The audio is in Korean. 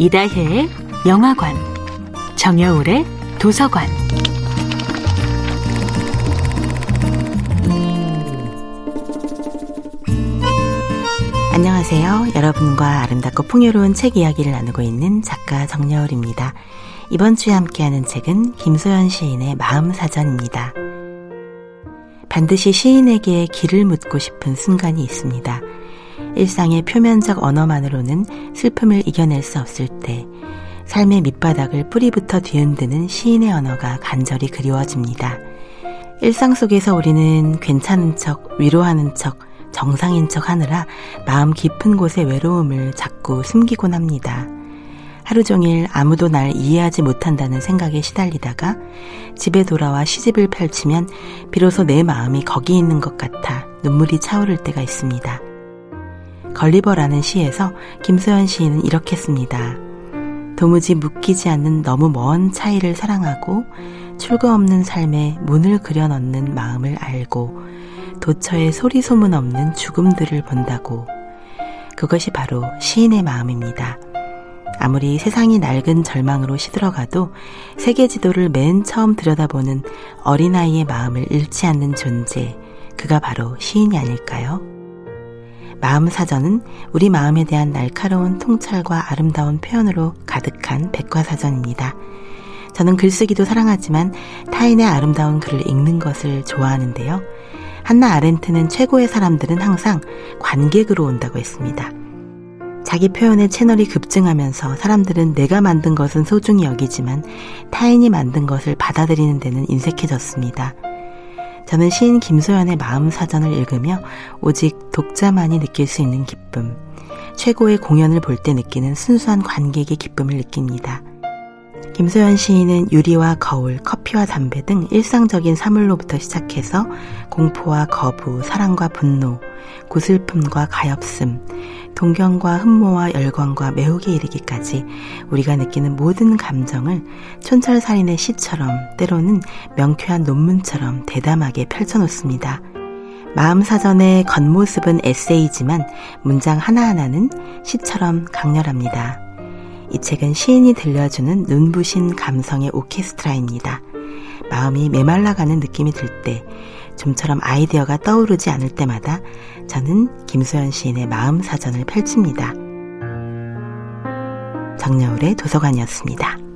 이다혜의 영화관, 정여울의 도서관. 안녕하세요. 여러분과 아름답고 풍요로운 책 이야기를 나누고 있는 작가 정여울입니다. 이번 주에 함께하는 책은 김소연 시인의 마음사전입니다. 반드시 시인에게 길을 묻고 싶은 순간이 있습니다. 일상의 표면적 언어만으로는 슬픔을 이겨낼 수 없을 때 삶의 밑바닥을 뿌리부터 뒤흔드는 시인의 언어가 간절히 그리워집니다. 일상 속에서 우리는 괜찮은 척, 위로하는 척, 정상인 척 하느라 마음 깊은 곳의 외로움을 자꾸 숨기곤 합니다. 하루 종일 아무도 날 이해하지 못한다는 생각에 시달리다가 집에 돌아와 시집을 펼치면 비로소 내 마음이 거기 있는 것 같아 눈물이 차오를 때가 있습니다. 걸리버라는 시에서 김소연 시인은 이렇게 씁니다. 도무지 묶이지 않는 너무 먼 차이를 사랑하고 출구 없는 삶에 문을 그려 넣는 마음을 알고 도처에 소리 소문 없는 죽음들을 본다고 그것이 바로 시인의 마음입니다. 아무리 세상이 낡은 절망으로 시들어가도 세계 지도를 맨 처음 들여다보는 어린아이의 마음을 잃지 않는 존재, 그가 바로 시인이 아닐까요? 마음 사전은 우리 마음에 대한 날카로운 통찰과 아름다운 표현으로 가득한 백과사전입니다. 저는 글쓰기도 사랑하지만 타인의 아름다운 글을 읽는 것을 좋아하는데요. 한나 아렌트는 최고의 사람들은 항상 관객으로 온다고 했습니다. 자기 표현의 채널이 급증하면서 사람들은 내가 만든 것은 소중히 여기지만 타인이 만든 것을 받아들이는 데는 인색해졌습니다. 저는 시인 김소연의 마음 사전을 읽으며 오직 독자만이 느낄 수 있는 기쁨, 최고의 공연을 볼 때 느끼는 순수한 관객의 기쁨을 느낍니다. 김소연 시인은 유리와 거울, 커피와 담배 등 일상적인 사물로부터 시작해서 공포와 거부, 사랑과 분노, 구슬픔과 가엾음, 동경과 흠모와 열광과 매혹에 이르기까지 우리가 느끼는 모든 감정을 촌철살인의 시처럼 때로는 명쾌한 논문처럼 대담하게 펼쳐놓습니다. 마음 사전의 겉모습은 에세이지만 문장 하나하나는 시처럼 강렬합니다. 이 책은 시인이 들려주는 눈부신 감성의 오케스트라입니다. 마음이 메말라가는 느낌이 들 때, 좀처럼 아이디어가 떠오르지 않을 때마다 저는 김소연 시인의 마음 사전을 펼칩니다. 정여울의 도서관이었습니다.